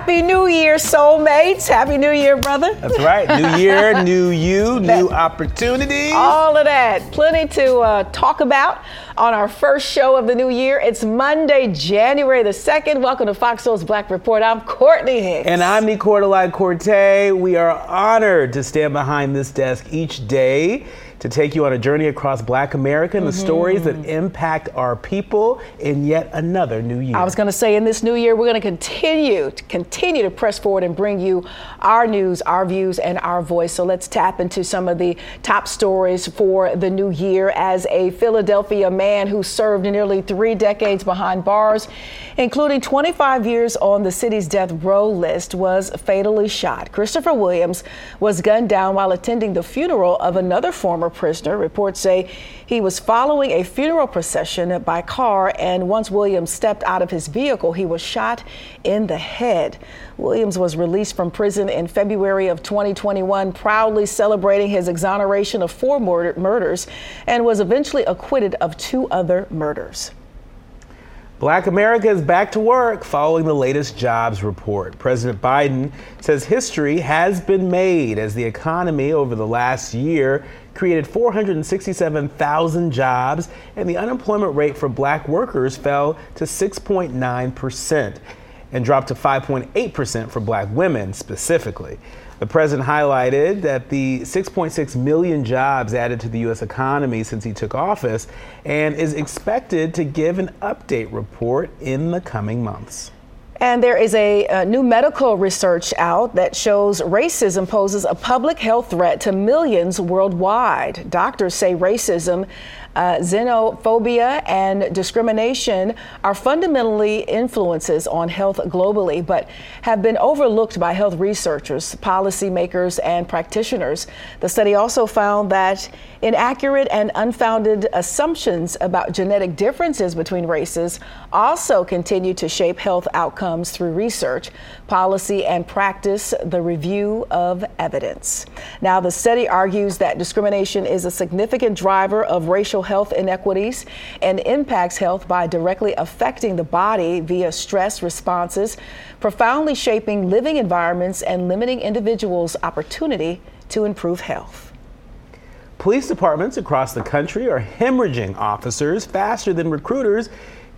Happy New Year, soulmates. Happy New Year, brother. That's right. New year, new you, new opportunities. All of that. Plenty to uh, talk about on our first show of the new year. It's Monday, January the 2nd. Welcome to Fox Soul's Black Report. I'm Courtney Hicks. And I'm Nicordelai Corte. We are honored to stand behind this desk each day to take you on a journey across black America and the mm-hmm. stories that impact our people in yet another new year. I was going to say in this new year, we're going to continue to continue to press forward and bring you our news, our views, and our voice. So let's tap into some of the top stories for the new year as a Philadelphia man who served nearly three decades behind bars, including 25 years on the city's death row list, was fatally shot. Christopher Williams was gunned down while attending the funeral of another former prisoner. Reports say he was following a funeral procession by car, and once Williams stepped out of his vehicle, he was shot in the head. Williams was released from prison in February of 2021, proudly celebrating his exoneration of four murder- murders, and was eventually acquitted of two other murders. Black America is back to work following the latest jobs report. President Biden says history has been made as the economy over the last year created 467,000 jobs, and the unemployment rate for black workers fell to 6.9% and dropped to 5.8% for black women specifically. The president highlighted that the 6.6 million jobs added to the U.S. economy since he took office and is expected to give an update report in the coming months. And there is a, a, new medical research out that shows racism poses a public health threat to millions worldwide. Doctors say racism uh, xenophobia and discrimination are fundamentally influences on health globally, but have been overlooked by health researchers, policymakers, and practitioners. The study also found that inaccurate and unfounded assumptions about genetic differences between races also continue to shape health outcomes through research, policy, and practice, the review of evidence. Now, the study argues that discrimination is a significant driver of racial health inequities and impacts health by directly affecting the body via stress responses, profoundly shaping living environments and limiting individuals' opportunity to improve health. Police departments across the country are hemorrhaging officers faster than recruiters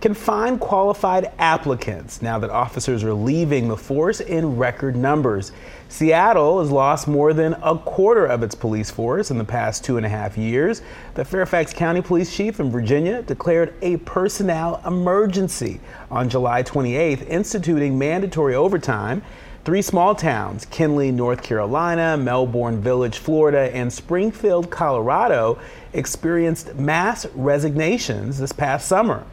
can find qualified applicants now that officers are leaving the force in record numbers. Seattle has lost more than a quarter of its police force in the past two and a half years. The Fairfax County Police Chief in Virginia declared a personnel emergency on July 28th, instituting mandatory overtime. Three small towns, Kenly, North Carolina, Melbourne Village, Florida, and Springfield, Colorado, experienced mass resignations this past summer.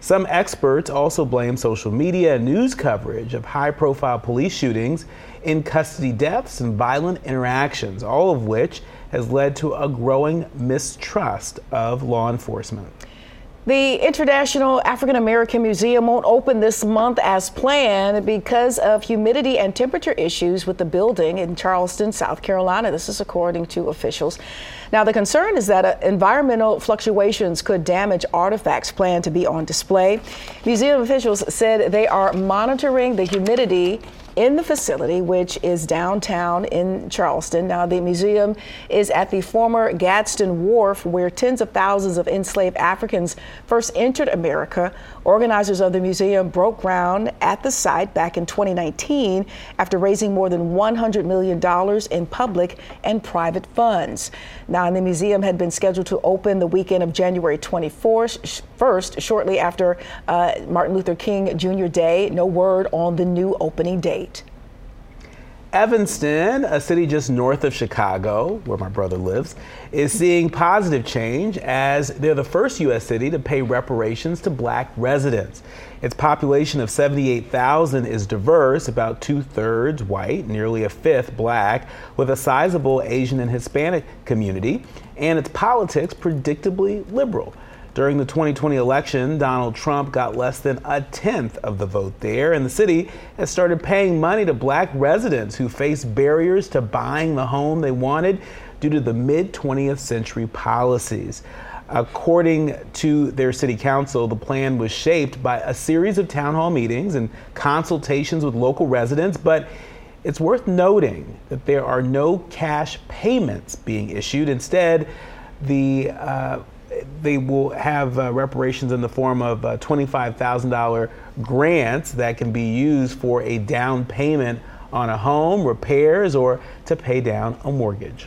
Some experts also blame social media and news coverage of high profile police shootings, in custody deaths, and violent interactions, all of which has led to a growing mistrust of law enforcement. The International African American Museum won't open this month as planned because of humidity and temperature issues with the building in Charleston, South Carolina. This is according to officials. Now, the concern is that uh, environmental fluctuations could damage artifacts planned to be on display. Museum officials said they are monitoring the humidity in the facility, which is downtown in Charleston. Now, the museum is at the former Gadsden Wharf, where tens of thousands of enslaved Africans first entered America. Organizers of the museum broke ground at the site back in 2019 after raising more than $100 million in public and private funds. Now, the museum had been scheduled to open the weekend of January 24th, first, shortly after uh, Martin Luther King Jr. Day. No word on the new opening date. Evanston, a city just north of Chicago, where my brother lives, is seeing positive change as they're the first U.S. city to pay reparations to black residents. Its population of 78,000 is diverse, about two thirds white, nearly a fifth black, with a sizable Asian and Hispanic community, and its politics predictably liberal. During the 2020 election, Donald Trump got less than a tenth of the vote there, and the city has started paying money to black residents who face barriers to buying the home they wanted due to the mid 20th century policies. According to their city council, the plan was shaped by a series of town hall meetings and consultations with local residents, but it's worth noting that there are no cash payments being issued. Instead, the uh, they will have uh, reparations in the form of uh, $25,000 grants that can be used for a down payment on a home, repairs, or to pay down a mortgage.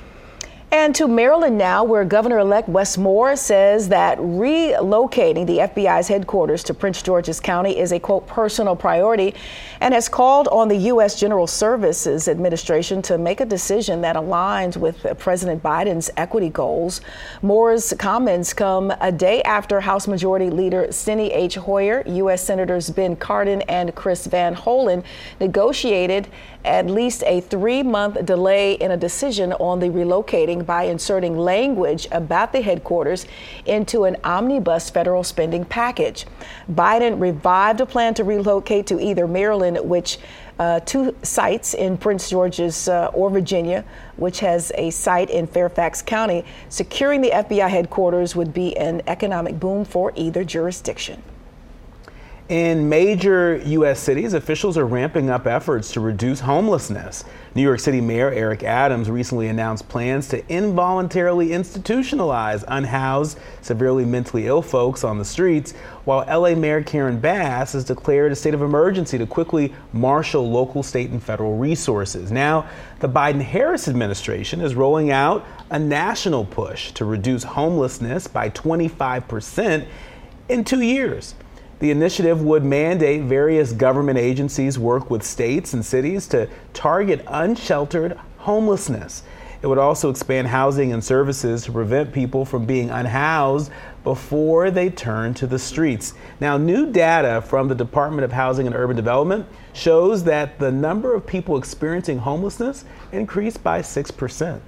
And to Maryland now, where Governor elect Wes Moore says that relocating the FBI's headquarters to Prince George's County is a quote personal priority and has called on the U.S. General Services Administration to make a decision that aligns with President Biden's equity goals. Moore's comments come a day after House Majority Leader Steny H. Hoyer, U.S. Senators Ben Cardin and Chris Van Hollen negotiated at least a three month delay in a decision on the relocating by inserting language about the headquarters into an omnibus federal spending package. Biden revived a plan to relocate to either Maryland, which uh, two sites in Prince George's uh, or Virginia, which has a site in Fairfax County. Securing the FBI headquarters would be an economic boom for either jurisdiction. In major U.S. cities, officials are ramping up efforts to reduce homelessness. New York City Mayor Eric Adams recently announced plans to involuntarily institutionalize unhoused, severely mentally ill folks on the streets, while LA Mayor Karen Bass has declared a state of emergency to quickly marshal local, state, and federal resources. Now, the Biden Harris administration is rolling out a national push to reduce homelessness by 25% in two years. The initiative would mandate various government agencies work with states and cities to target unsheltered homelessness. It would also expand housing and services to prevent people from being unhoused before they turn to the streets. Now, new data from the Department of Housing and Urban Development shows that the number of people experiencing homelessness increased by 6%.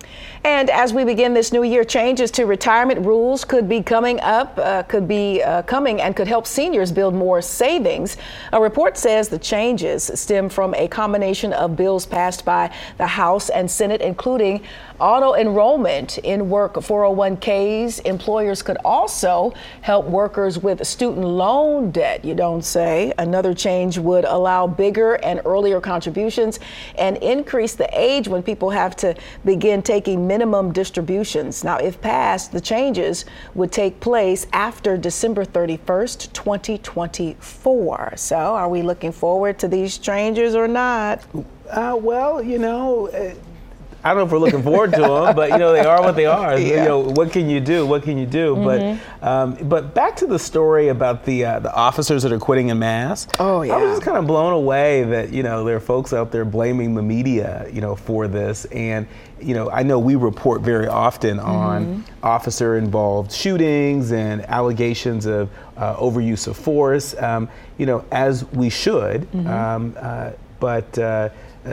And as we begin this new year, changes to retirement rules could be coming up, uh, could be uh, coming and could help seniors build more savings. A report says the changes stem from a combination of bills passed by the House and Senate, including auto enrollment in work 401ks. Employers could also help workers with student loan debt, you don't say. Another change would allow bigger and earlier contributions and increase the age when people have to begin taking minimum distributions. Now, if passed, the changes would take place after December 31st, 2024. So, are we looking forward to these changes or not? Uh, well, you know, uh, I don't know if we're looking forward to them, but you know they are what they are. Yeah. You know what can you do? What can you do? Mm-hmm. But um, but back to the story about the uh, the officers that are quitting in mass. Oh yeah. I was just kind of blown away that you know there are folks out there blaming the media you know for this, and you know I know we report very often mm-hmm. on officer involved shootings and allegations of uh, overuse of force. Um, you know as we should, mm-hmm. um, uh, but uh,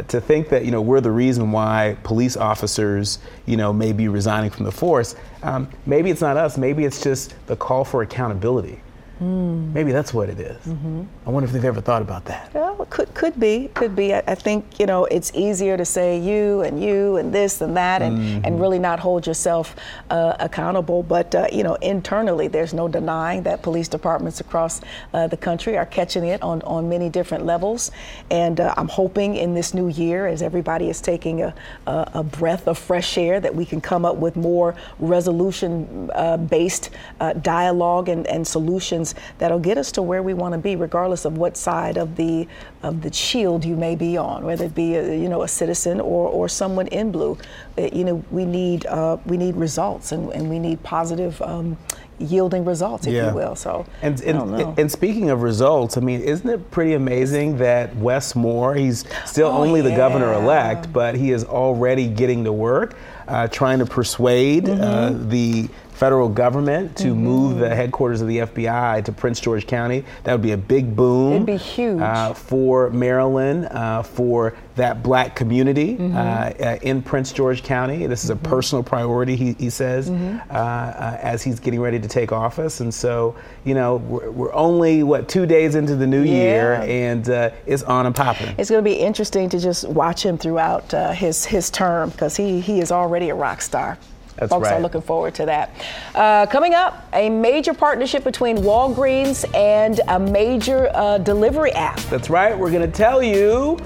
to think that you know we're the reason why police officers you know may be resigning from the force um, maybe it's not us maybe it's just the call for accountability Mm. Maybe that's what it is. Mm-hmm. I wonder if they've ever thought about that. Well, it could could be, could be. I, I, think you know it's easier to say you and you and this and that, and mm-hmm. and really not hold yourself uh, accountable. But uh, you know, internally, there's no denying that police departments across uh, the country are catching it on on many different levels. And uh, I'm hoping in this new year, as everybody is taking a a, a breath of fresh air, that we can come up with more resolution-based uh, uh, dialogue and and solutions that'll get us to where we want to be, regardless of what side of the of the shield you may be on, whether it be a, you know a citizen or, or someone in blue. Uh, you know we need uh, we need results and, and we need positive um, yielding results, if yeah. you will. So, and and, and, speaking of results, I mean, isn't it pretty amazing that Wes Moore? He's still oh, only yeah. the governor elect, but he is already getting to work, uh, trying to persuade uh, mm-hmm. uh, the federal government to mm-hmm. move the headquarters of the FBI to Prince George County. That would be a big boom. It'd be huge uh, for Maryland, uh, for that black community mm-hmm. uh, uh in Prince George County. This is a mm-hmm. personal priority, he, he says, mm-hmm. uh, uh, as he's getting ready to take office. And so, you know, we're, we're only what two days into the new yeah. year, and it's on and popping. It's going to be interesting to just watch him throughout his his term because he he is already a rock star. That's Folks right. are looking forward to that. Uh, coming up, a major partnership between Walgreens and a major uh, delivery app. That's right. We're going to tell you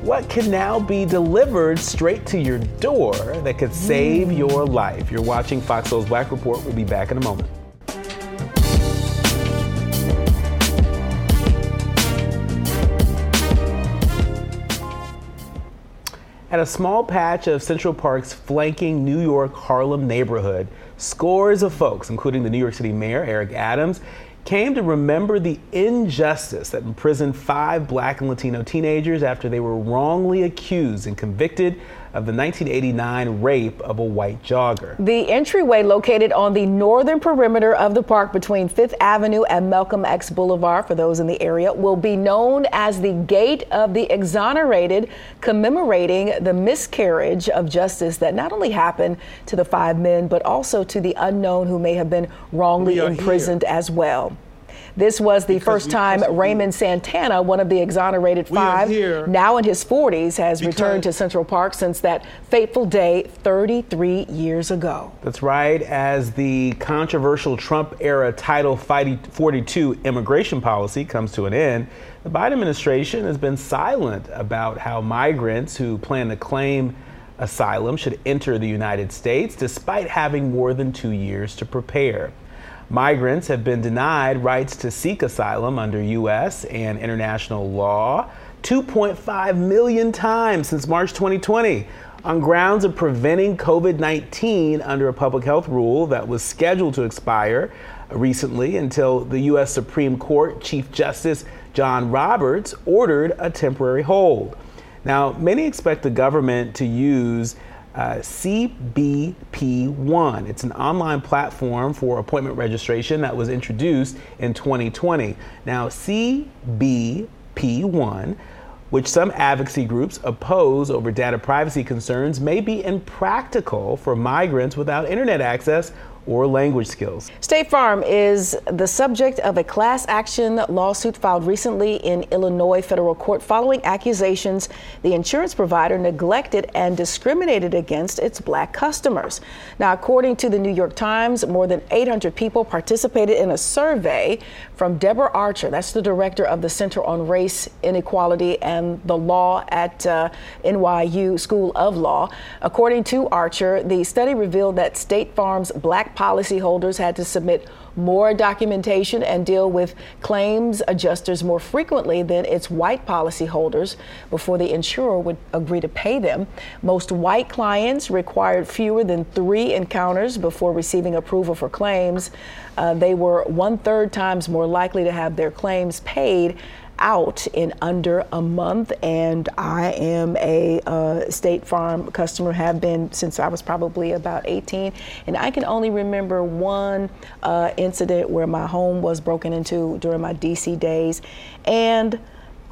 what can now be delivered straight to your door that could save mm. your life. You're watching Fox Soul's Black Report. We'll be back in a moment. At a small patch of Central Park's flanking New York Harlem neighborhood, scores of folks, including the New York City Mayor Eric Adams, came to remember the injustice that imprisoned five black and Latino teenagers after they were wrongly accused and convicted of the 1989 rape of a white jogger. The entryway located on the northern perimeter of the park between Fifth Avenue and Malcolm X Boulevard, for those in the area, will be known as the Gate of the Exonerated, commemorating the miscarriage of justice that not only happened to the five men, but also to the unknown who may have been wrongly imprisoned here. as well. This was the because first time Raymond Santana, one of the exonerated five, now in his 40s, has returned to Central Park since that fateful day 33 years ago. That's right. As the controversial Trump era Title 42 immigration policy comes to an end, the Biden administration has been silent about how migrants who plan to claim asylum should enter the United States despite having more than two years to prepare. Migrants have been denied rights to seek asylum under U.S. and international law 2.5 million times since March 2020 on grounds of preventing COVID 19 under a public health rule that was scheduled to expire recently until the U.S. Supreme Court Chief Justice John Roberts ordered a temporary hold. Now, many expect the government to use uh, CBP One. It's an online platform for appointment registration that was introduced in 2020. Now, CBP One which some advocacy groups oppose over data privacy concerns, may be impractical for migrants without internet access or language skills. State Farm is the subject of a class action lawsuit filed recently in Illinois federal court following accusations the insurance provider neglected and discriminated against its black customers. Now, according to the New York Times, more than 800 people participated in a survey from Deborah Archer, that's the director of the Center on Race, Inequality, and the Law at uh, NYU School of Law. According to Archer, the study revealed that State Farm's black policyholders had to submit more documentation and deal with claims adjusters more frequently than its white policyholders before the insurer would agree to pay them. Most white clients required fewer than three encounters before receiving approval for claims. Uh, they were one third times more likely to have their claims paid out in under a month. And I am a uh, State Farm customer, have been since I was probably about 18. And I can only remember one uh, incident where my home was broken into during my DC days. And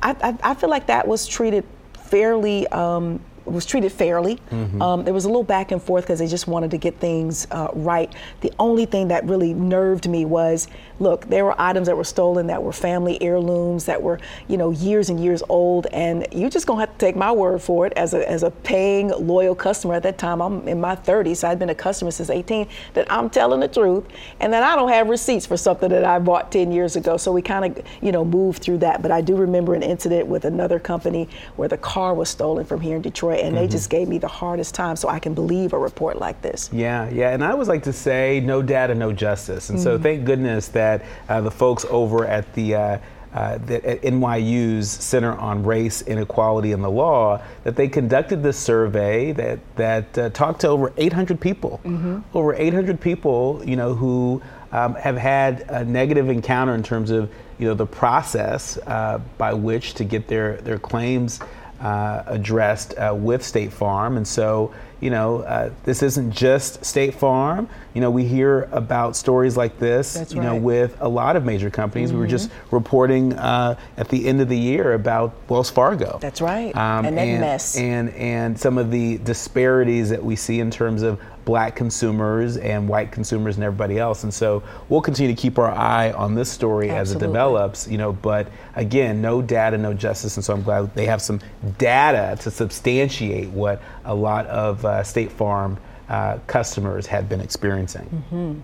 I, I, I feel like that was treated fairly. Um, was treated fairly. Mm-hmm. Um, there was a little back and forth because they just wanted to get things uh, right. The only thing that really nerved me was look, there were items that were stolen that were family heirlooms that were, you know, years and years old. And you just gonna have to take my word for it as a, as a paying, loyal customer. At that time, I'm in my 30s, so I'd been a customer since 18, that I'm telling the truth and that I don't have receipts for something that I bought 10 years ago. So we kind of, you know, moved through that. But I do remember an incident with another company where the car was stolen from here in Detroit and mm-hmm. they just gave me the hardest time. So I can believe a report like this. Yeah, yeah. And I always like to say no data, no justice. And mm-hmm. so thank goodness that that uh, the folks over at the uh, uh, at NYU's Center on Race, Inequality, and the Law, that they conducted this survey that that uh, talked to over 800 people, mm-hmm. over 800 people, you know, who um, have had a negative encounter in terms of you know the process uh, by which to get their their claims uh, addressed uh, with State Farm, and so you know, uh, this isn't just State Farm. You know, we hear about stories like this, That's you right. know, with a lot of major companies. Mm-hmm. We were just reporting uh, at the end of the year about Wells Fargo. That's right. And that and, mess. And, and some of the disparities that we see in terms of black consumers and white consumers and everybody else. And so we'll continue to keep our eye on this story as it Absolutely. develops, you know, but again, no data, no justice. And so I'm glad they have some data to substantiate what a lot of uh, State Farm uh, customers had been experiencing.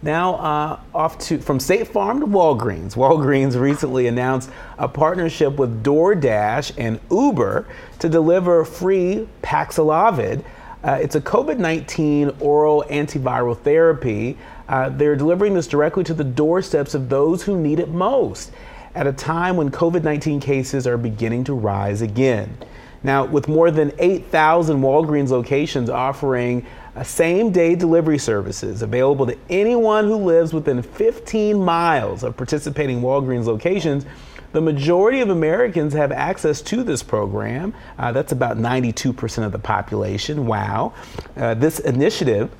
Now, uh, off to from State Farm to Walgreens. Walgreens recently announced a partnership with DoorDash and Uber to deliver free Paxlovid. Uh, it's a COVID 19 oral antiviral therapy. Uh, they're delivering this directly to the doorsteps of those who need it most at a time when COVID 19 cases are beginning to rise again. Now, with more than 8,000 Walgreens locations offering uh, same day delivery services available to anyone who lives within 15 miles of participating Walgreens locations, the majority of Americans have access to this program. Uh, that's about 92% of the population. Wow. Uh, this initiative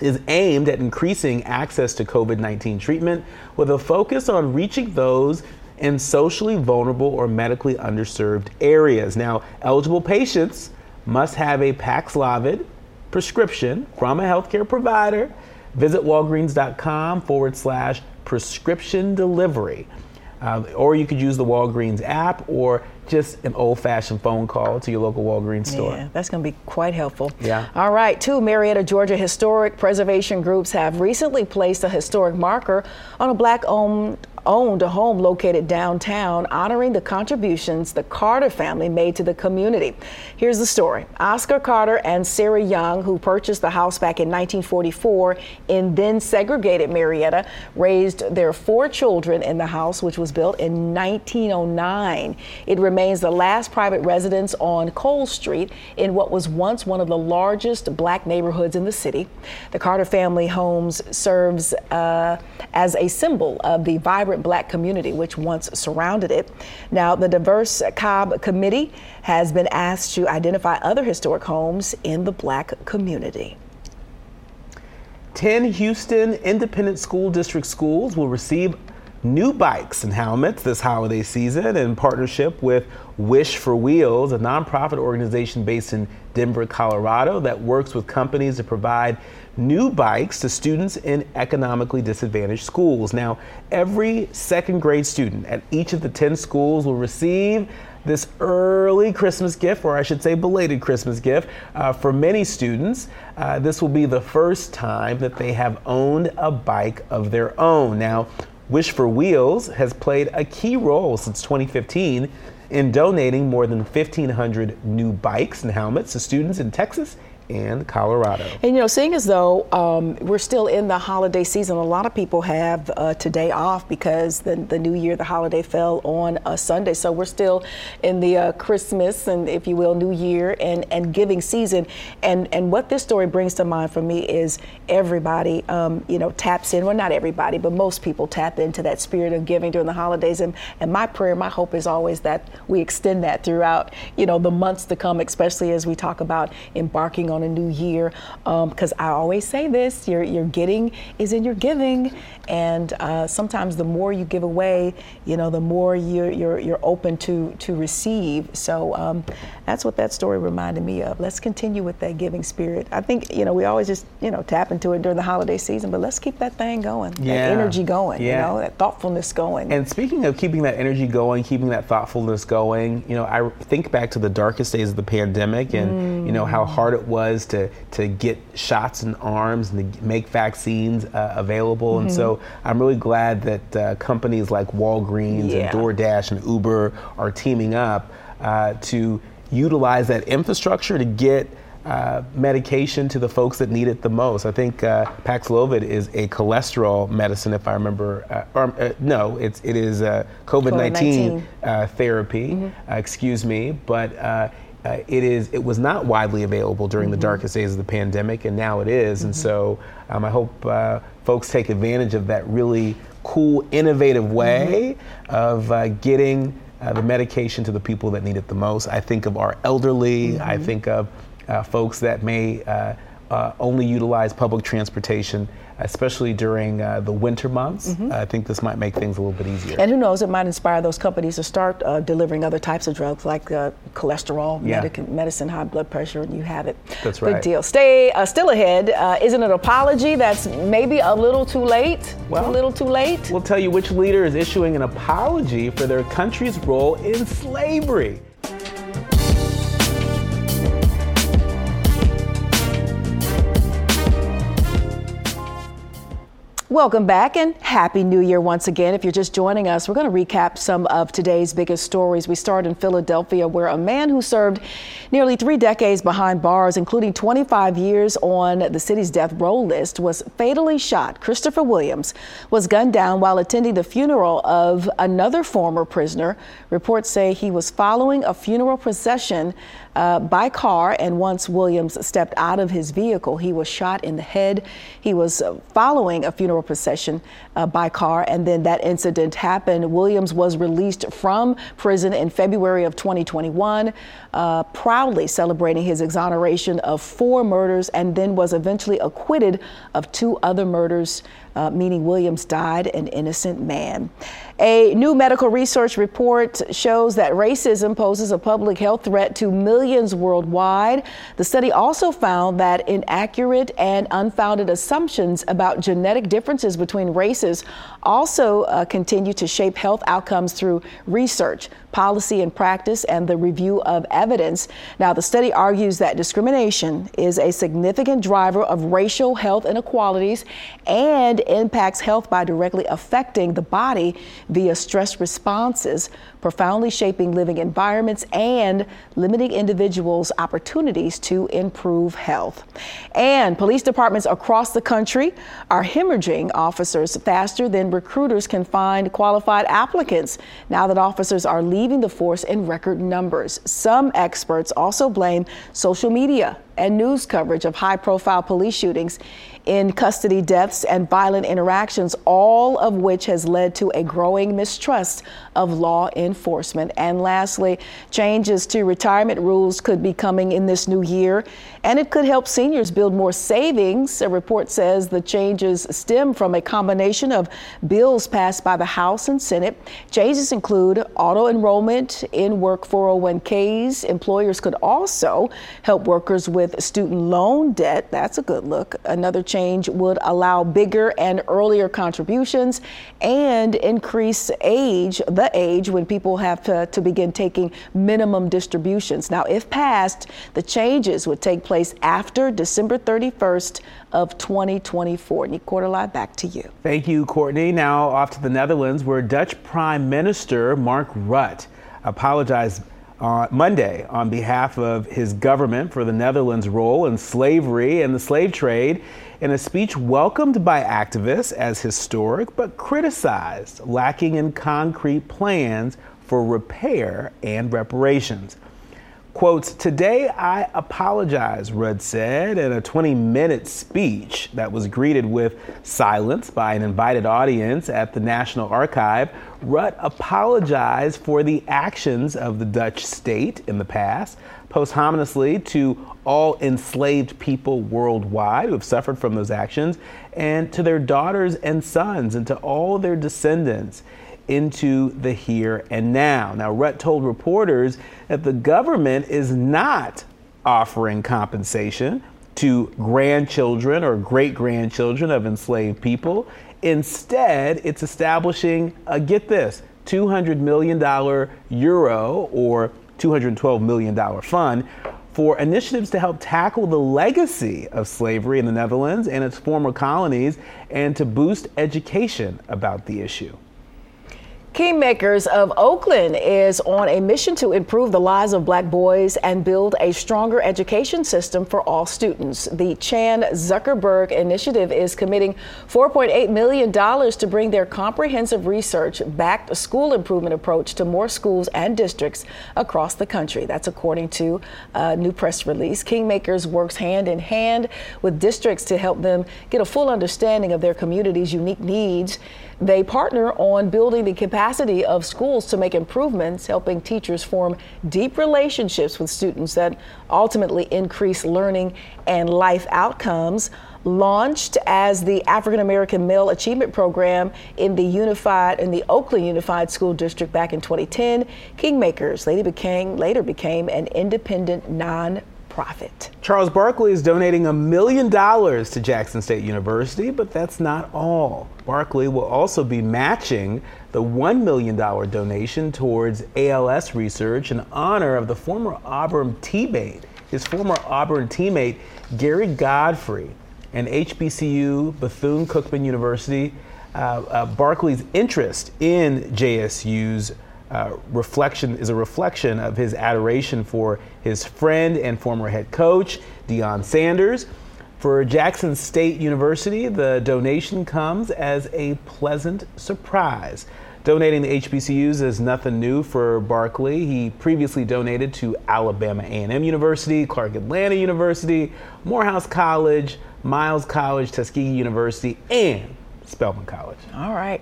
is aimed at increasing access to COVID 19 treatment with a focus on reaching those in socially vulnerable or medically underserved areas. Now, eligible patients must have a Paxlovid prescription from a healthcare provider. Visit walgreens.com forward slash prescription delivery. Uh, or you could use the Walgreens app or just an old fashioned phone call to your local Walgreens store. Yeah, that's going to be quite helpful. Yeah. All right, two Marietta, Georgia historic preservation groups have recently placed a historic marker on a black owned owned a home located downtown, honoring the contributions the Carter family made to the community. Here's the story Oscar Carter and Sarah Young, who purchased the house back in 1944 in then segregated Marietta, raised their four children in the house, which was built in 1909. It remains the last private residence on Cole Street in what was once one of the largest black neighborhoods in the city. The Carter family homes serves uh, as a symbol of the vibrant black community which once surrounded it. Now, the diverse Cobb Committee has been asked to identify other historic homes in the black community. 10 Houston Independent School District schools will receive new bikes and helmets this holiday season in partnership with Wish for Wheels, a nonprofit organization based in Denver, Colorado that works with companies to provide new bikes to students in economically disadvantaged schools. Now, every second grade student at each of the 10 schools will receive this early Christmas gift, or I should say belated Christmas gift, uh, for many students. Uh, this will be the first time that they have owned a bike of their own. Now, Wish for Wheels has played a key role since 2015 in donating more than 1,500 new bikes and helmets to students in Texas and Colorado. And you know, seeing as though um, we're still in the holiday season, a lot of people have uh, today off because the, the new year, the holiday fell on a Sunday. So we're still in the uh, Christmas and, if you will, New Year and, and giving season. And and what this story brings to mind for me is everybody, um, you know, taps in. Well, not everybody, but most people tap into that spirit of giving during the holidays. And and my prayer, my hope is always that we extend that throughout, you know, the months to come, especially as we talk about embarking on a new year. Because I always say this: your your getting is in your giving, and uh, sometimes the more you give away, you know, the more you're you're, you're open to to receive. So um, that's what that story reminded me of. Let's continue with that giving spirit. I think you know we always just you know tap into it during the holiday season, but let's keep that thing going, Yeah. that energy going, you know, that thoughtfulness going. And speaking of keeping that energy going, keeping that thoughtfulness going, you know, I think back to the darkest days of the pandemic and, you know, how hard it was to, to get shots in arms and to make vaccines uh, available. And so I'm really glad that uh, companies like Walgreens Yeah. and DoorDash and Uber are teaming up uh, to utilize that infrastructure to get uh, medication to the folks that need it the most. I think uh, Paxlovid is a cholesterol medicine, if I remember. Uh, or, uh, no, it's it is uh, COVID nineteen COVID-19. uh, therapy. Uh, excuse me, but. Uh, it is it was not widely available during Mm-hmm. the darkest days of the pandemic, and now it is. And so um, I hope uh, folks take advantage of that really cool, innovative way of uh, getting uh, the medication to the people that need it the most. I think of our elderly. I think of uh, folks that may uh, uh, only utilize public transportation, especially during uh, the winter months. I think this might make things a little bit easier. And who knows, it might inspire those companies to start uh, delivering other types of drugs like uh, cholesterol, Yeah. medic- medicine, high blood pressure, and you have it. That's right. Good deal. Stay uh, still ahead. Uh, isn't an apology that's maybe a little too late? Well, a little too late? We'll tell you which leader is issuing an apology for their country's role in slavery. Welcome back and Happy New Year once again. If you're just joining us, we're going to recap some of today's biggest stories. We start in Philadelphia, where a man who served nearly three decades behind bars, including 25 years on the city's death row list, was fatally shot. Christopher Williams was gunned down while attending the funeral of another former prisoner. Reports say he was following a funeral procession uh, by car, and once Williams stepped out of his vehicle, he was shot in the head. He was uh, following a funeral procession uh, by car, and then that incident happened. Williams was released from prison in February of 2021, uh, proudly celebrating his exoneration of four murders, and then was eventually acquitted of two other murders. Uh, meaning Williams died an innocent man. A new medical research report shows that racism poses a public health threat to millions worldwide. The study also found that inaccurate and unfounded assumptions about genetic differences between races also uh, continue to shape health outcomes through research, policy, and practice, and the review of evidence. Now, the study argues that discrimination is a significant driver of racial health inequalities and impacts health by directly affecting the body via stress responses, profoundly shaping living environments and limiting individuals' opportunities to improve health. And police departments across the country are hemorrhaging officers faster than recruiters can find qualified applicants now that officers are leaving the force in record numbers. Some experts also blame social media and news coverage of high profile police shootings in custody deaths and violent interactions, all of which has led to a growing mistrust of law enforcement. And lastly, changes to retirement rules could be coming in this new year, and it could help seniors build more savings. A report says the changes stem from a combination of bills passed by the House and Senate. Changes include auto enrollment in work 401ks. Employers could also help workers with student loan debt. That's a good look. Another change would allow bigger and earlier contributions and increase age, the age when people have to, to begin taking minimum distributions. Now, if passed, the changes would take place after December 31st of 2024. Nick Quarterline, back to you. Thank you, Courtney. Now off to the Netherlands, where Dutch Prime Minister Mark Rutte apologized uh, Monday on behalf of his government for the Netherlands' role in slavery and the slave trade. In a speech welcomed by activists as historic, but criticized, lacking in concrete plans for repair and reparations. Quotes, Today I apologize, Rutte said in a 20 minute speech that was greeted with silence by an invited audience at the National Archive. Rutte apologized for the actions of the Dutch state in the past, posthumously to all enslaved people worldwide who have suffered from those actions, and to their daughters and sons, and to all their descendants into the here and now. Now, Rutte told reporters that the government is not offering compensation to grandchildren or great grandchildren of enslaved people. Instead, it's establishing, a get this, $200 million euro or $212 million fund for initiatives to help tackle the legacy of slavery in the Netherlands and its former colonies and to boost education about the issue. Kingmakers of Oakland is on a mission to improve the lives of black boys and build a stronger education system for all students. The Chan Zuckerberg Initiative is committing $4.8 million to bring their comprehensive research backed school improvement approach to more schools and districts across the country. That's according to a new press release. Kingmakers works hand in hand with districts to help them get a full understanding of their community's unique needs. They partner on building the capacity of schools to make improvements, helping teachers form deep relationships with students that ultimately increase learning and life outcomes. Launched as the African American Male Achievement Program in the Unified in the Oakland Unified School District back in 2010, Kingmakers later became later became an independent non profit. Charles Barkley is donating a million dollars to Jackson State University, but that's not all. Barkley will also be matching the $1 million donation towards ALS research in honor of the former Auburn teammate, his former Auburn teammate, Gary Godfrey, and HBCU Bethune Cookman University. Uh, uh, Barkley's interest in JSU's uh, reflection is a reflection of his adoration for his friend and former head coach, Deion Sanders. For Jackson State University, the donation comes as a pleasant surprise. Donating to HBCUs is nothing new for Barkley. He previously donated to Alabama A&M University, Clark Atlanta University, Morehouse College, Miles College, Tuskegee University, and Spelman College. All right.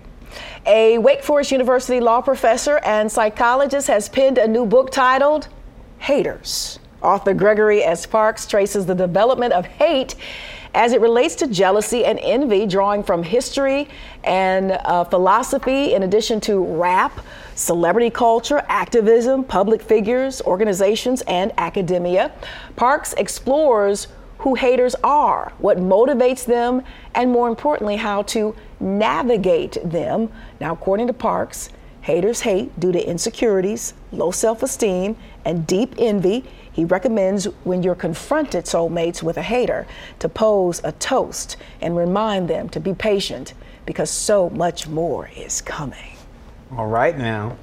A Wake Forest University law professor and psychologist has penned a new book titled Haters. Author Gregory S. Parks traces the development of hate as it relates to jealousy and envy, drawing from history and uh, philosophy, in addition to rap, celebrity culture, activism, public figures, organizations, and academia. Parks explores who haters are, what motivates them, and more importantly, how to navigate them. Now, according to Parks, haters hate due to insecurities, low self esteem, and deep envy. He recommends when you're confronted, soulmates, with a hater, to pose a toast and remind them to be patient because so much more is coming. All right, now.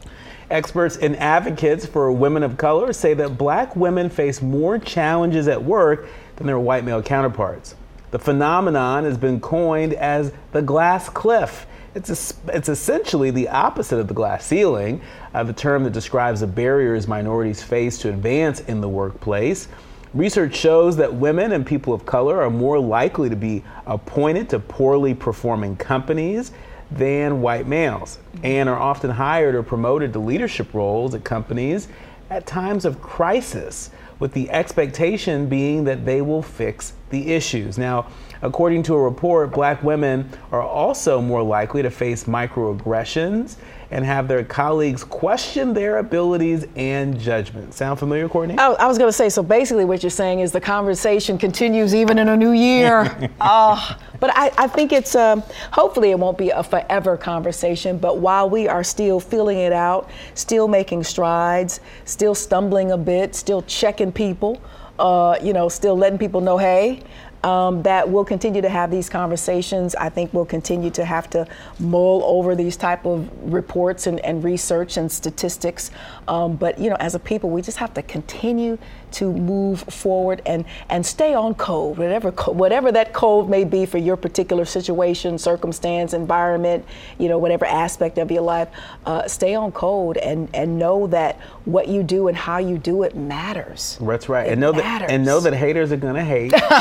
Experts and advocates for women of color say that black women face more challenges at work than their white male counterparts. The phenomenon has been coined as the glass cliff. It's, a, it's essentially the opposite of the glass ceiling, uh, the term that describes the barriers minorities face to advance in the workplace. Research shows that women and people of color are more likely to be appointed to poorly performing companies than white males and are often hired or promoted to leadership roles at companies at times of crisis with the expectation being that they will fix the issues. Now, according to a report, black women are also more likely to face microaggressions and have their colleagues question their abilities and judgment. Sound familiar, Courtney? I, I was going to say, so basically what you're saying is the conversation continues even in a new year. uh, but I, I, think it's, um, hopefully it won't be a forever conversation, but while we are still feeling it out, still making strides, still stumbling a bit, still checking people, uh, you know, still letting people know, hey, um, that we'll continue to have these conversations. I think we'll continue to have to mull over these type of reports and, and research and statistics. Um, but you know, as a people, we just have to continue to move forward and and stay on code, whatever whatever that code may be for your particular situation, circumstance, environment, you know, whatever aspect of your life. Uh, stay on code and and know that what you do and how you do it matters. That's right, it and know matters. that and know that haters are gonna hate.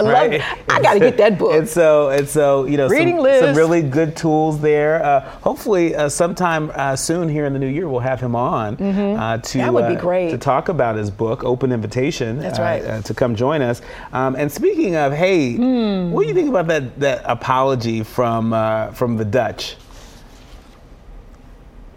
right? I got to get that book. And so and so you know Reading some, list. some really good tools there. Uh, hopefully, uh, sometime uh, soon here in the new year, we'll have him on mm-hmm. to that would be uh, great to talk about his book, Open Invitation. That's right. Uh, to come join us. Um, and speaking of, hey, Hmm. what do you think about that that apology from uh, from the Dutch?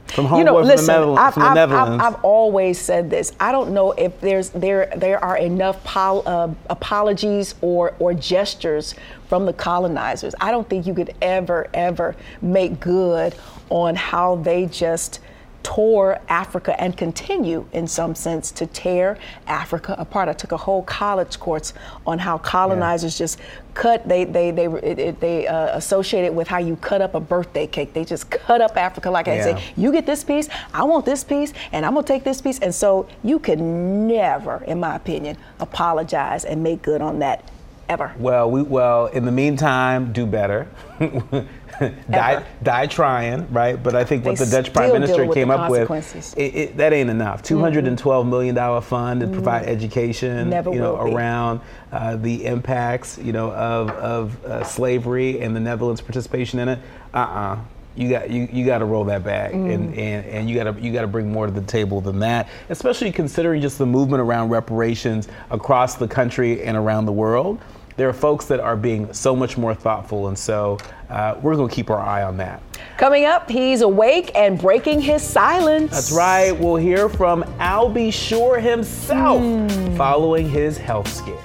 From you know, homeboy from, listen, the, Netherlands, I've, from the I've, Netherlands. I've, I've always said this. I don't know if there's there there are enough pol, uh, apologies or or gestures from the colonizers. I don't think you could ever ever make good on how they just tore Africa and continue, in some sense, to tear Africa apart. I took a whole college course on how colonizers yeah. just cut. They they they it, it, they uh, associate it with how you cut up a birthday cake. They just cut up Africa like I say, you get this piece, I want this piece, and I'm gonna take this piece. And so you could never, in my opinion, apologize and make good on that ever. Well, we well in the meantime, do better. die, die trying, right? But I think they what the Dutch Prime Minister came up with, it, it, that ain't enough. Two hundred and twelve million dollar fund to mm-hmm. provide education, Never you know, around uh, the impacts, you know, of of uh, slavery and the Netherlands' participation in it. Uh uh-uh. uh you got you, you got to roll that back mm. and, and, and you got to you got to bring more to the table than that especially considering just the movement around reparations across the country and around the world there are folks that are being so much more thoughtful, and so uh, we're going to keep our eye on that. Coming up, he's awake and breaking his silence. That's right. We'll hear from Al B. Sure himself mm. following his health scare.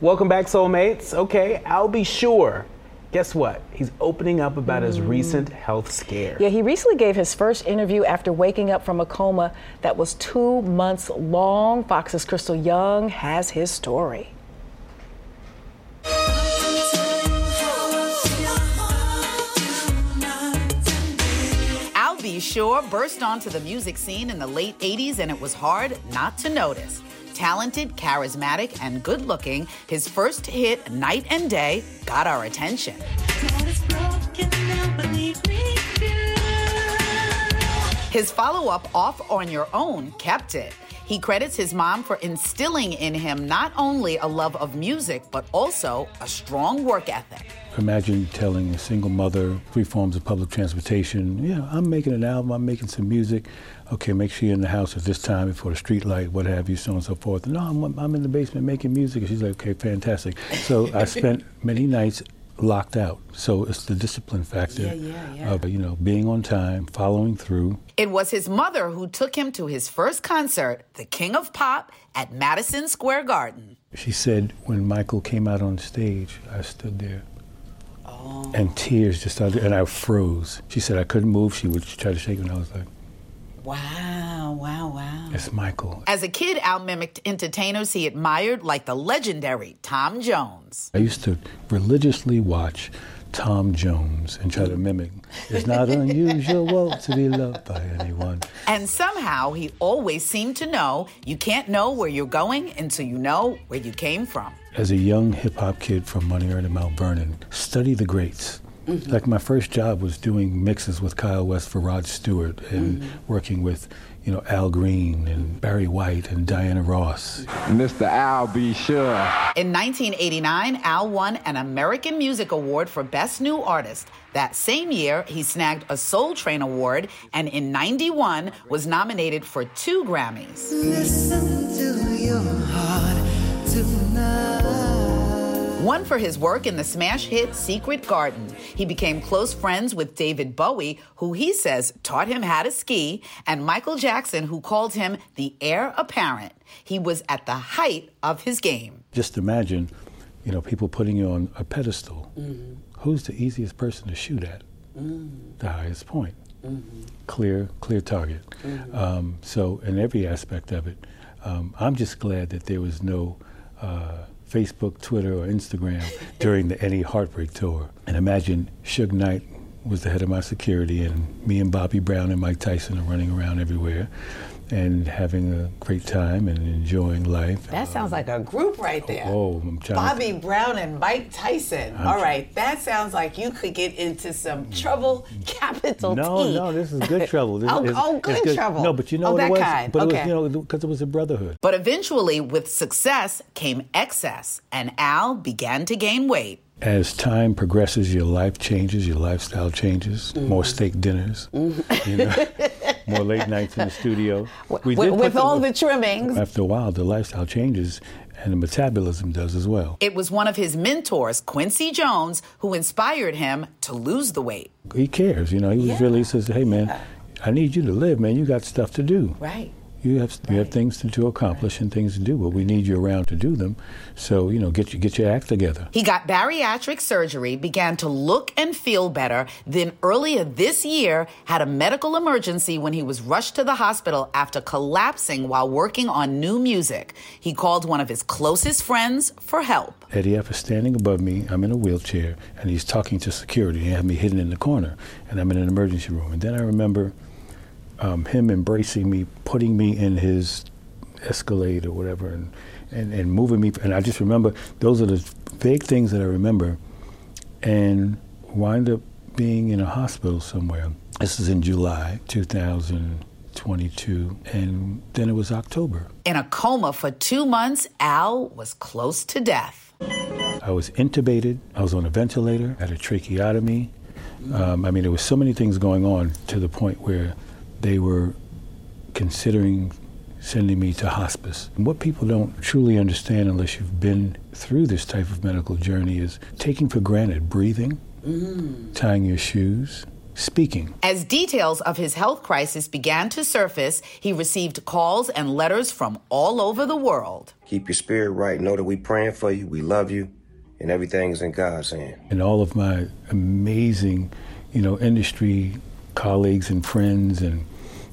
Welcome back, soulmates. Okay, Al B. Sure guess what? He's opening up about mm. his recent health scare. Yeah, he recently gave his first interview after waking up from a coma that was two months long. Fox's Crystal Young has his story. Al B. Sure burst onto the music scene in the late 80s, and it was hard not to notice. Talented, charismatic, and good looking, his first hit, Night and Day, got our attention. His follow up, Off on Your Own, kept it. He credits his mom for instilling in him not only a love of music, but also a strong work ethic. Imagine telling a single mother three forms of public transportation, yeah, I'm making an album, I'm making some music. Okay, make sure you're in the house at this time before the street light, what have you, so on and so forth. No, I'm, I'm in the basement making music. And she's like, okay, fantastic. So I spent many nights locked out. So it's the discipline factor yeah, yeah, yeah. of, you know, being on time, following through. It was his mother who took him to his first concert, The King of Pop, at Madison Square Garden. She said when Michael came out on stage, I stood there oh. and tears just started, and I froze. She said I couldn't move. She would try to shake me, and I was like, Wow, wow, wow. It's Michael. As a kid, Al mimicked entertainers he admired, like the legendary Tom Jones. I used to religiously watch Tom Jones and try to mimic. It's not unusual to be loved by anyone. And somehow he always seemed to know you can't know where you're going until you know where you came from. As a young hip hop kid from Money Earned in Mount Vernon, study the greats. Mm-hmm. Like my first job was doing mixes with Kyle West for Rod Stewart and mm-hmm. working with you know, Al Green and Barry White and Diana Ross. Mr. Al B. Sure. In 1989, Al won an American Music Award for Best New Artist. That same year, he snagged a Soul Train Award and in 91 was nominated for two Grammys. Listen to your heart tonight. One for his work in the smash hit Secret Garden. He became close friends with David Bowie, who he says taught him how to ski, and Michael Jackson, who called him the heir apparent. He was at the height of his game. Just imagine, you know, people putting you on a pedestal. Mm-hmm. Who's the easiest person to shoot at? Mm-hmm. The highest point. Mm-hmm. Clear, clear target. Mm-hmm. Um, so, in every aspect of it, um, I'm just glad that there was no. Uh, Facebook, Twitter, or Instagram during the Any Heartbreak tour. And imagine Suge Knight was the head of my security, and me and Bobby Brown and Mike Tyson are running around everywhere and having a great time and enjoying life. That sounds like a group right there. Oh, I'm trying Bobby to... Brown and Mike Tyson. I'm All right, that sounds like you could get into some trouble, capital no, T. No, no, this is good trouble. This oh, is, oh, good, good, trouble. No, but you know oh, what it was? Kind. But okay. it was, you know, because it was a brotherhood. But eventually, with success came excess, and Al began to gain weight. As time progresses, your life changes, your lifestyle changes. Mm-hmm. More steak dinners, mm-hmm. you know, more late nights in the studio. We with, with all the, the trimmings. After a while, the lifestyle changes, and the metabolism does as well. It was one of his mentors, Quincy Jones, who inspired him to lose the weight. He cares, you know. He was yeah. really says, "Hey, man, yeah. I need you to live, man. You got stuff to do." Right. You have you have things to, to accomplish and things to do, but we need you around to do them. So you know, get you get your act together. He got bariatric surgery, began to look and feel better. Then earlier this year, had a medical emergency when he was rushed to the hospital after collapsing while working on new music. He called one of his closest friends for help. Eddie F is standing above me. I'm in a wheelchair, and he's talking to security. He had me hidden in the corner, and I'm in an emergency room. And then I remember um, him embracing me, putting me in his Escalade or whatever, and, and, and moving me. And I just remember those are the vague things that I remember, and wind up being in a hospital somewhere. This is in July 2022, and then it was October. In a coma for two months, Al was close to death. I was intubated. I was on a ventilator. had a tracheotomy. Um, I mean, there was so many things going on to the point where they were considering sending me to hospice. And what people don't truly understand unless you've been through this type of medical journey is taking for granted breathing, mm. tying your shoes, speaking. As details of his health crisis began to surface, he received calls and letters from all over the world. Keep your spirit right. Know that we're praying for you. We love you. And everything's in God's hand. And all of my amazing, you know, industry colleagues and friends and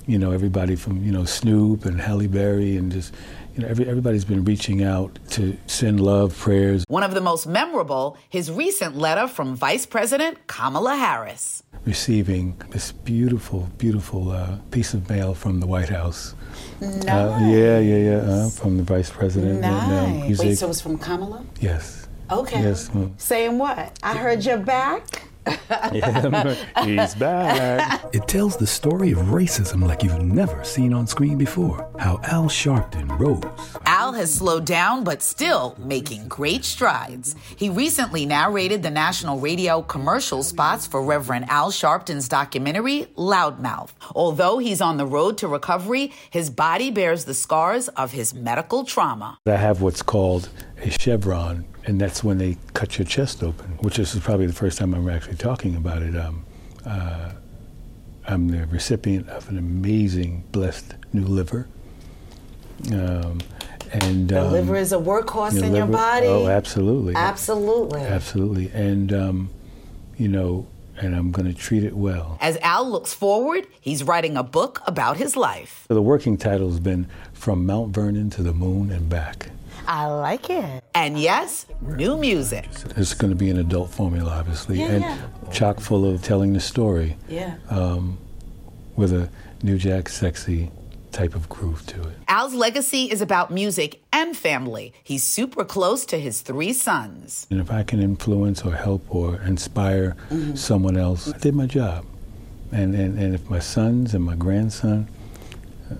you know everybody from you know Snoop and Halle Berry and just you know every, everybody's been reaching out to send love prayers. One of the most memorable, his recent letter from Vice President Kamala Harris. Receiving this beautiful, beautiful uh, piece of mail from the White House. Nice. Uh, yeah, yeah, yeah, uh, from the Vice President. Nice. Wait, so it was from Kamala? Yes. Okay. Yes. Saying what? I heard you're back. He's back. It tells the story of racism like you've never seen on screen before. How Al Sharpton rose. Al has slowed down, but still making great strides. He recently narrated the national radio commercial spots for Reverend Al Sharpton's documentary, Loudmouth. Although he's on the road to recovery, his body bears the scars of his medical trauma. I have what's called a chevron and that's when they cut your chest open, which is probably the first time I'm actually talking about it. Um, uh, I'm the recipient of an amazing, blessed new liver. Um, and the um, liver is a workhorse in liver, your body. Oh, absolutely, absolutely, absolutely. And um, you know, and I'm going to treat it well. As Al looks forward, he's writing a book about his life. The working title has been "From Mount Vernon to the Moon and Back." I like it. And yes, new music. It's going to be an adult formula, obviously, yeah, and yeah. chock full of telling the story. Yeah. Um, with a new jack sexy type of groove to it. Al's legacy is about music and family. He's super close to his three sons. And if I can influence or help or inspire mm-hmm. someone else, I did my job. And, and, and if my sons and my grandson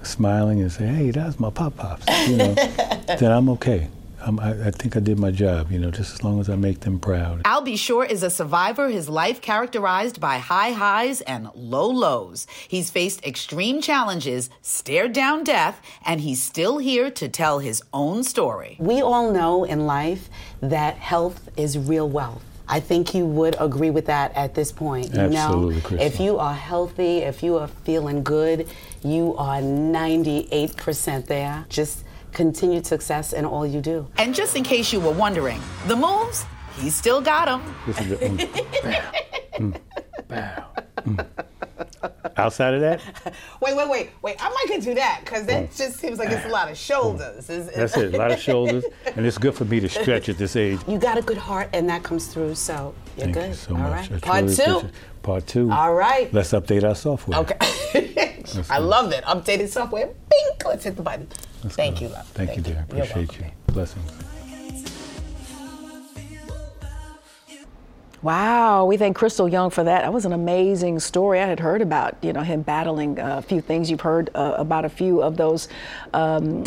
smiling and say, "Hey, that's my pop pops," you know, then I'm okay. I'm, I, I think I did my job, you know, just as long as I make them proud. Al B. Sure is a survivor, his life characterized by high highs and low lows. He's faced extreme challenges, stared down death, and he's still here to tell his own story. We all know in life that health is real wealth. I think you would agree with that at this point. You Absolutely, know, Crystal. if you are healthy, if you are feeling good, you are 98% there. Just continued success in all you do. And just in case you were wondering, the moves, he still got them. Listen to mm, mm, bow, mm. Outside of that? wait, wait, wait, wait. I might get do that because that mm. just seems like it's a lot of shoulders. Mm. That's it, a lot of shoulders, and it's good for me to stretch at this age. You got a good heart, and that comes through. So you're Thank good. You so All much. right. Part two. Part two. All right. Let's update our software. Okay. I love it. Updated software. Bink. Let's hit the button. Let's Thank go. you, love. Thank, Thank you, dear. Appreciate you. Blessings. Wow, we thank Crystal Young for that. That was an amazing story. I had heard about you know him battling a few things. You've heard uh, about a few of those um,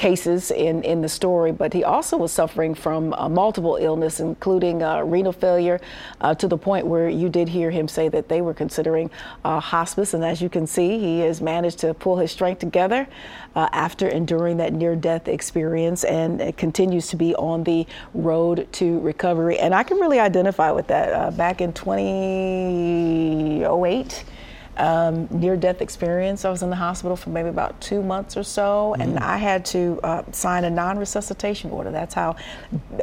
cases in, in the story, but he also was suffering from uh, multiple illness, including uh, renal failure, uh, to the point where you did hear him say that they were considering uh, hospice. And as you can see, he has managed to pull his strength together uh, after enduring that near death experience and continues to be on the road to recovery. And I can really identify with that. Uh, back in 2008, um, near death experience. I was in the hospital for maybe about two months or so, and Mm. I had to uh, sign a non resuscitation order. That's how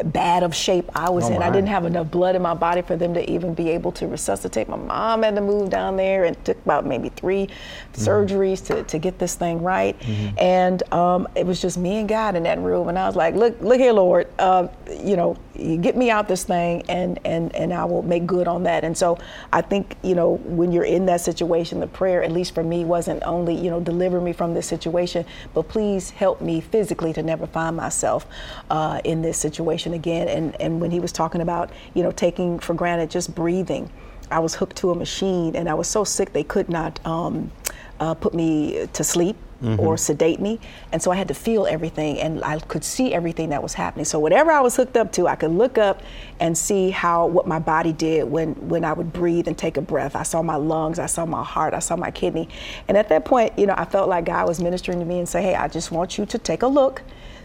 bad of shape I was Oh, in. I didn't have enough blood in my body for them to even be able to resuscitate. My mom had to move down there and took about maybe three surgeries to, to get this thing right. And um, it was just me and God in that room. And I was like, look, look here, Lord, uh, you know, you get me out this thing and, and, and I will make good on that. And so I think, you know, when you're in that situation, the prayer, at least for me, wasn't only, you know, deliver me from this situation, but please help me physically to never find myself uh, in this situation again. And, and when he was talking about, you know, taking for granted just breathing, I was hooked to a machine and I was so sick they could not um, uh, put me to sleep or sedate me. And so I had to feel everything and I could see everything that was happening. So whatever I was hooked up to, I could look up and see how what my body did when, when I would breathe and take a breath. I saw my lungs, I saw my heart, I saw my kidney. And at that point, you know, I felt like God was ministering to me and say, hey, I just want you to take a look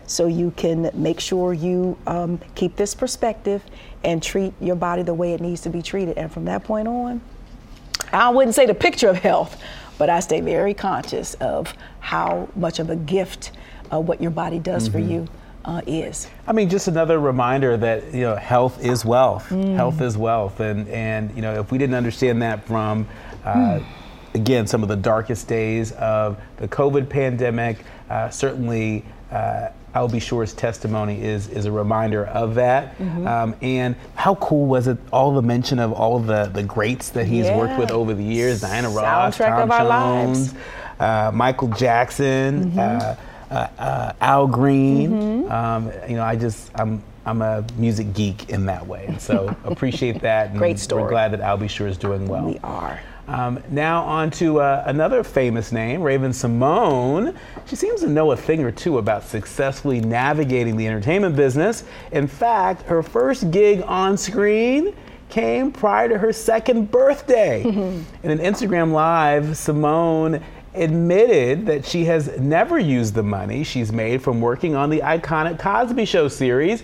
so you can make sure you um, keep this perspective and treat your body the way it needs to be treated. And from that point on, I wouldn't say the picture of health, but I stay very conscious of how much of a gift uh, what your body does for you uh, is. I mean, just another reminder that you know, health is wealth. Mm. Health is wealth, and and you know, if we didn't understand that from, uh, again, some of the darkest days of the COVID pandemic, uh, certainly. Al B. Sure's testimony is is a reminder of that. Mm-hmm. Um, and how cool was it? All the mention of all the the greats that he's worked with over the years: Diana Ross, Soundtrack Tom of our lives. Jones, uh, Michael Jackson, Mm-hmm. uh, uh, uh, Al Green. Um, you know, I just I'm I'm a music geek in that way, and so appreciate that. Great story. We're glad that Al B. Sure is doing well. We are. Um, now on to uh, another famous name, Raven-Symoné. She seems to know a thing or two about successfully navigating the entertainment business. In fact, her first gig on screen came prior to her second birthday. In an Instagram Live, Simone admitted that she has never used the money she's made from working on the iconic Cosby Show series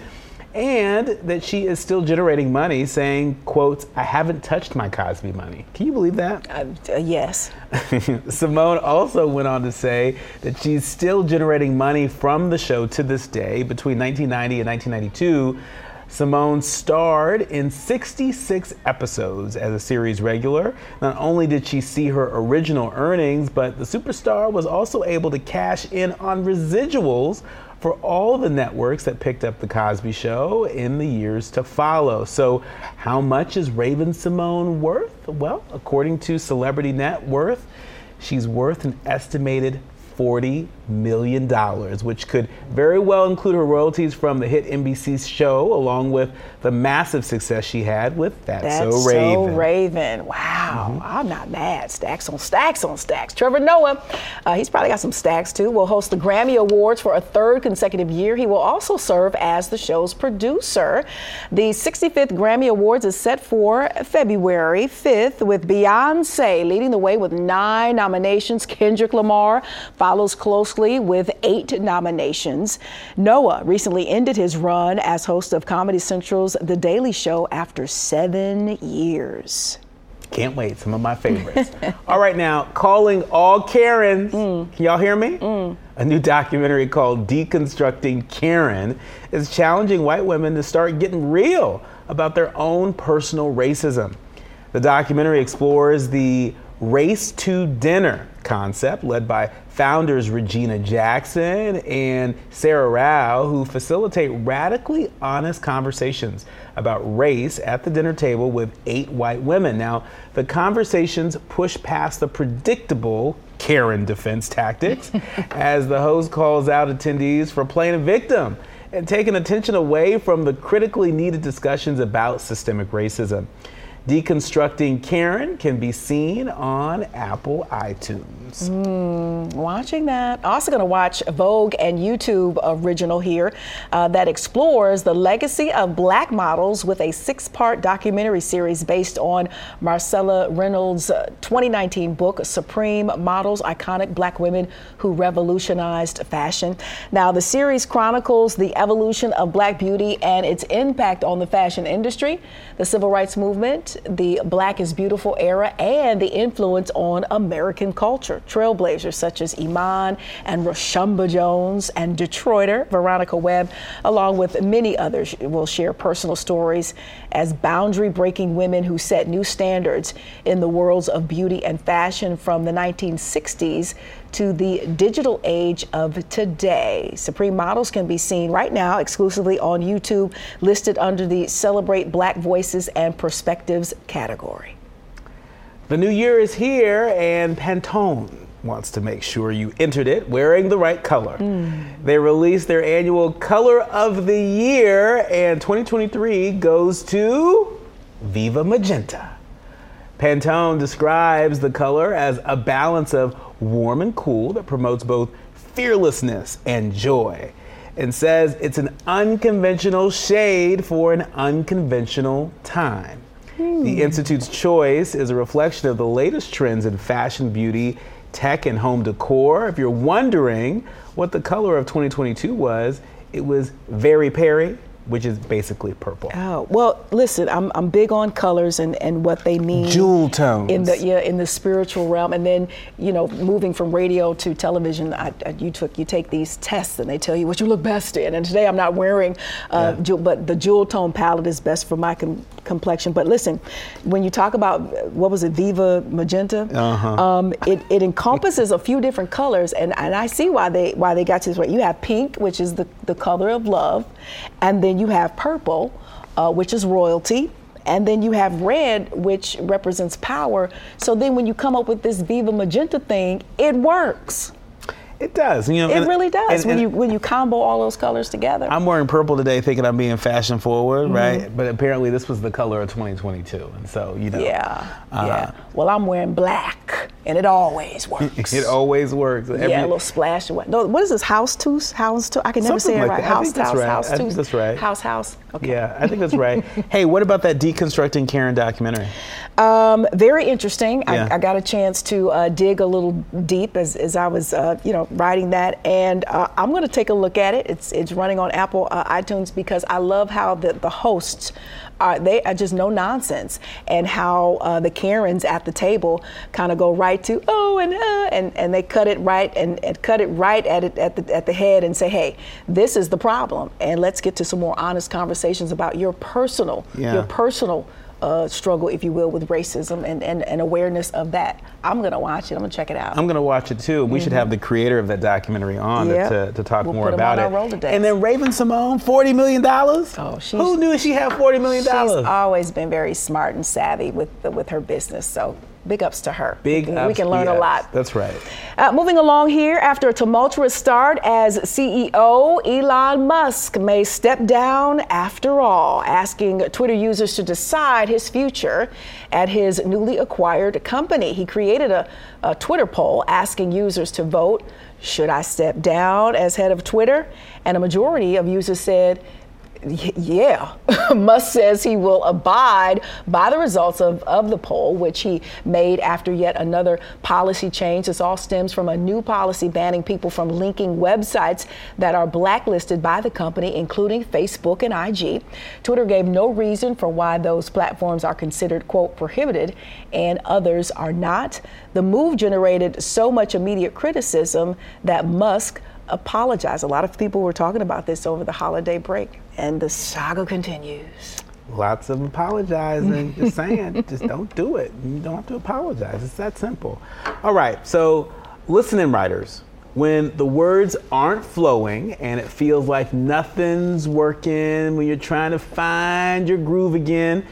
and that she is still generating money saying quotes i haven't touched my cosby money can you believe that Uh, uh, yes. simone also went on to say that she's still generating money from the show to this day between 1990 and 1992 Simone starred in 66 episodes as a series regular. Not only did she see her original earnings, but the superstar was also able to cash in on residuals for all the networks that picked up The Cosby Show in the years to follow. So, how much is Raven-Symoné worth? Well, according to Celebrity Net Worth, she's worth an estimated $40 million, dollars, which could very well include her royalties from the hit NBC show, along with the massive success she had with That's, That's So Raven. So Raven. Wow. I'm not mad. Stacks on stacks on stacks. Trevor Noah, uh, he's probably got some stacks too, will host the Grammy Awards for a third consecutive year. He will also serve as the show's producer. The 65th Grammy Awards is set for February 5th with Beyonce leading the way with nine nominations. Kendrick Lamar follows closely with eight nominations. Noah recently ended his run as host of Comedy Central's The Daily Show after seven years. Can't wait. Some of my favorites. all right, now, calling all Karens. Mm. Can y'all hear me? A new documentary called Deconstructing Karen is challenging white women to start getting real about their own personal racism. The documentary explores the race to dinner concept led by founders Regina Jackson and Saira Rao, who facilitate radically honest conversations about race at the dinner table with eight white women. Now, the conversations push past the predictable Karen defense tactics as the host calls out attendees for playing a victim and taking attention away from the critically needed discussions about systemic racism. Deconstructing Karen can be seen on Apple iTunes. Watching that. Also, going to watch Vogue and YouTube original here uh, that explores the legacy of black models with a six part documentary series based on Marcellas Reynolds' uh, 2019 book, Supreme Models Iconic Black Women Who Revolutionized Fashion. Now, the series chronicles the evolution of black beauty and its impact on the fashion industry, the civil rights movement, the Black is Beautiful era and the influence on American culture. Trailblazers such as Iman and Roshumba Jones and Detroiter Veronica Webb, along with many others, will share personal stories as boundary breaking women who set new standards in the worlds of beauty and fashion from the 1960s to the digital age of today. Supreme models can be seen right now exclusively on YouTube, listed under the Celebrate Black Voices and Perspectives category. The new year is here, and Pantone wants to make sure you entered it wearing the right color. Mm. They released their annual Color of the Year, and 2023 goes to Viva Magenta. Pantone describes the color as a balance of warm and cool that promotes both fearlessness and joy and says it's an unconventional shade for an unconventional time. Hmm. The Institute's choice is a reflection of the latest trends in fashion, beauty, tech, and home decor. If you're wondering what the color of 2022 was, it was Very Peri which is basically purple. Oh well, listen, I'm, I'm big on colors and, and what they mean. Jewel tones. In the yeah in the spiritual realm, and then you know moving from radio to television, I, I, you took you take these tests and they tell you what you look best in. And today I'm not wearing, uh, yeah. jewel, but the jewel tone palette is best for my com- complexion. But listen, when you talk about what was it, Viva Magenta, uh-huh. um, it, it encompasses a few different colors, and, and I see why they why they got to this way. You have pink, which is the the color of love, and then you have purple, uh, which is royalty. And then you have red, which represents power. So then when you come up with this Viva Magenta thing, it works. It does. You know, it and, really does and, when you when you combo all those colors together. I'm wearing purple today, thinking I'm being fashion forward, mm-hmm. right? But apparently, this was the color of 2022, and so you know. Yeah. Uh, yeah. Well, I'm wearing black, and it always works. it always works. Every, yeah, a little splash of what? No, what is this? House tooth? House tooth? I can never say it like right. That. House, house, right. house, think that's right. House, house. Okay. Yeah, I think that's right. hey, what about that deconstructing Karen documentary? Um, very interesting. Yeah. I, I, got a chance to uh, dig a little deep as, as I was, uh, you know, writing that, and uh, I'm going to take a look at it. It's it's running on Apple uh, iTunes because I love how the the hosts are they are just no nonsense, and how uh, the Karens at the table kind of go right to oh and uh, and and they cut it right and, and cut it right at it at the at the head and say hey this is the problem and let's get to some more honest conversations about your personal yeah. your personal uh, struggle, if you will, with racism and, and, and awareness of that. I'm going to watch it. I'm going to check it out. I'm going to watch it too. We mm-hmm. should have the creator of that documentary on yep. to, to talk we'll more about it. And then Raven-Symoné, $40 million? Oh, she's, Who knew she had $40 million? She's always been very smart and savvy with, with her business. So big ups to her. Big we, ups, we can learn a lot. That's right. Uh, moving along here, after a tumultuous start as CEO, Elon Musk may step down after all, asking Twitter users to decide his future at his newly acquired company. He created a, a Twitter poll asking users to vote should I step down as head of Twitter? And a majority of users said yeah, Musk says he will abide by the results of, of the poll, which he made after yet another policy change. This all stems from a new policy banning people from linking websites that are blacklisted by the company, including Facebook and IG. Twitter gave no reason for why those platforms are considered, quote, prohibited and others are not. The move generated so much immediate criticism that Musk apologized. A lot of people were talking about this over the holiday break and the saga continues. Lots of apologizing. just saying, just don't do it. You don't have to apologize. It's that simple. All right, so listening writers, when the words aren't flowing and it feels like nothing's working, when you're trying to find your groove again,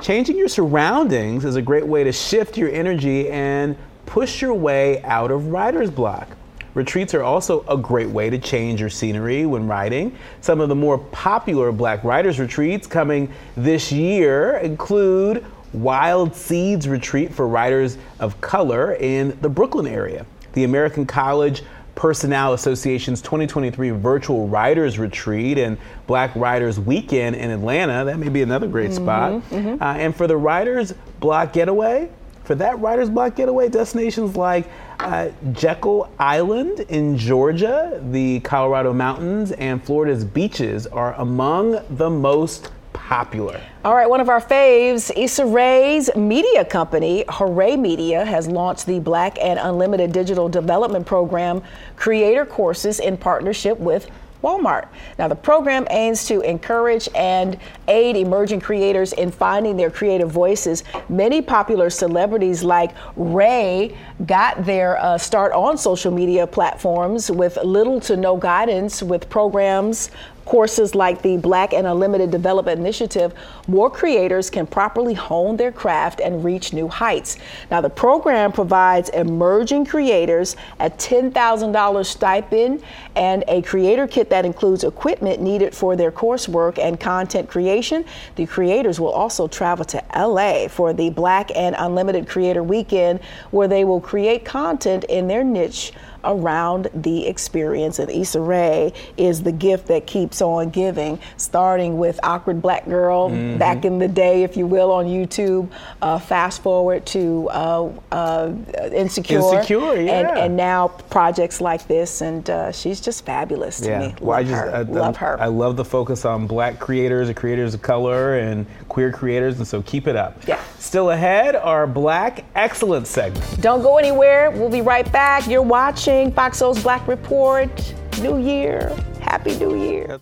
changing your surroundings is a great way to shift your energy and push your way out of writer's block. Retreats are also a great way to change your scenery when writing. Some of the more popular Black Writers Retreats coming this year include Wild Seeds Retreat for writers of color in the Brooklyn area, the American College Personnel Association's 2023 Virtual Writers Retreat and Black Writers Weekend in Atlanta. That may be another great mm-hmm, spot. Mm-hmm. Uh, and for the Writers Block Getaway, for that Writers Block Getaway, destinations like uh, Jekyll Island in Georgia, the Colorado mountains, and Florida's beaches are among the most popular. All right, one of our faves, Issa Rae's media company, Hoorae Media, has launched the Black and Unlimited Digital Development Program Creator Courses in partnership with Walmart. Now, the program aims to encourage and aid emerging creators in finding their creative voices. Many popular celebrities like Rae got their uh, start on social media platforms with little to no guidance with programs courses like the Black and Unlimited Development Initiative, more creators can properly hone their craft and reach new heights. Now, the program provides emerging creators a $10,000 stipend and a creator kit that includes equipment needed for their coursework and content creation. The creators will also travel to LA for the Black and Unlimited Creator Weekend, where they will create content in their niche around the experience. And Issa Rae is the gift that keeps on giving, starting with Awkward Black Girl mm-hmm. back in the day, if you will, on YouTube. Uh, fast forward to uh, uh, Insecure. Insecure, yeah. And, and, now projects like this, and uh, she's just fabulous to yeah. me. Well, I just, her. I, love her. I love the focus on black creators and creators of color and queer creators, and so keep it up. Yeah. Still ahead, our Black Excellence segment. Don't go anywhere. We'll be right back. You're watching watching Fox Soul's Black Report. New Year. Happy New Year.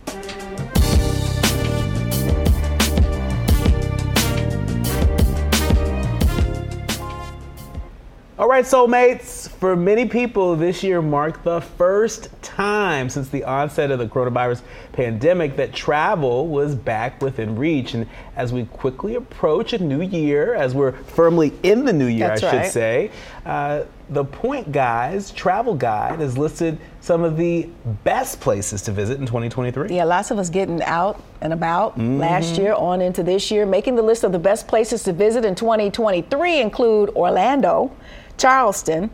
All right, soulmates. For many people, this year marked the first time since the onset of the coronavirus pandemic that travel was back within reach. And as we quickly approach a new year, as we're firmly in the new year, That's I should say, uh, the Points Guy travel guide has listed some of the best places to visit in 2023. Yeah, lots of us getting out and about mm-hmm. last year on into this year. Making the list of the best places to visit in 2023 include Orlando. Charleston,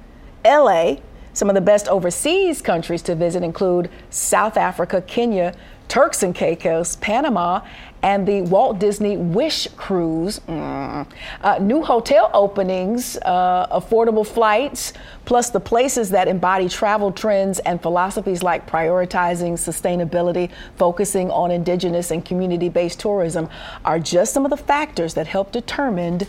LA. Some of the best overseas countries to visit include South Africa, Kenya, Turks and Caicos, Panama, and the Walt Disney Wish Cruise. Mm. Uh, new hotel openings, uh, affordable flights, plus the places that embody travel trends and philosophies like prioritizing sustainability, focusing on indigenous and community based tourism are just some of the factors that help determine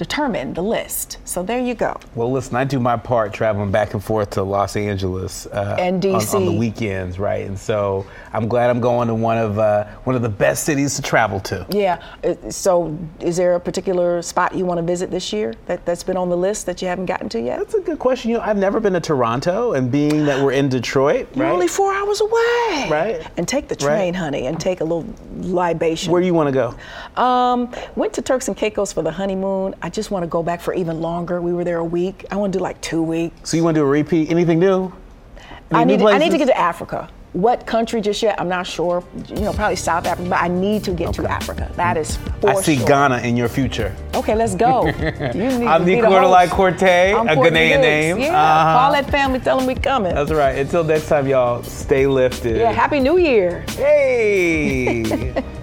determine the list. So there you go. Well, listen, I do my part traveling back and forth to Los Angeles uh, and DC on, on, the weekends, right? And so I'm glad I'm going to one of uh, one of the best cities to travel to. Yeah. Uh, so is there a particular spot you want to visit this year that, that's been on the list that you haven't gotten to yet? That's a good question. You know, I've never been to Toronto, and being that we're in Detroit, You're right? only four hours away. Right. And take the train, right. honey, and take a little libation. Where do you want to go? Um, went to Turks and Caicos for the honeymoon. I just want to go back for even longer. We were there a week. I want to do like two weeks. So you want to do a repeat? Anything new? Any I need, to, I need to get to Africa. What country just yet? I'm not sure. You know, probably South Africa, but I need to get okay. to Africa. That is for I see sure. Ghana in your future. Okay, let's go. You need I'm Quarterlife Cortez, a Ghanaian name. Yeah, uh-huh. call that family, tell them we coming. That's right. Until next time, y'all, stay lifted. Yeah, Happy New Year. Hey.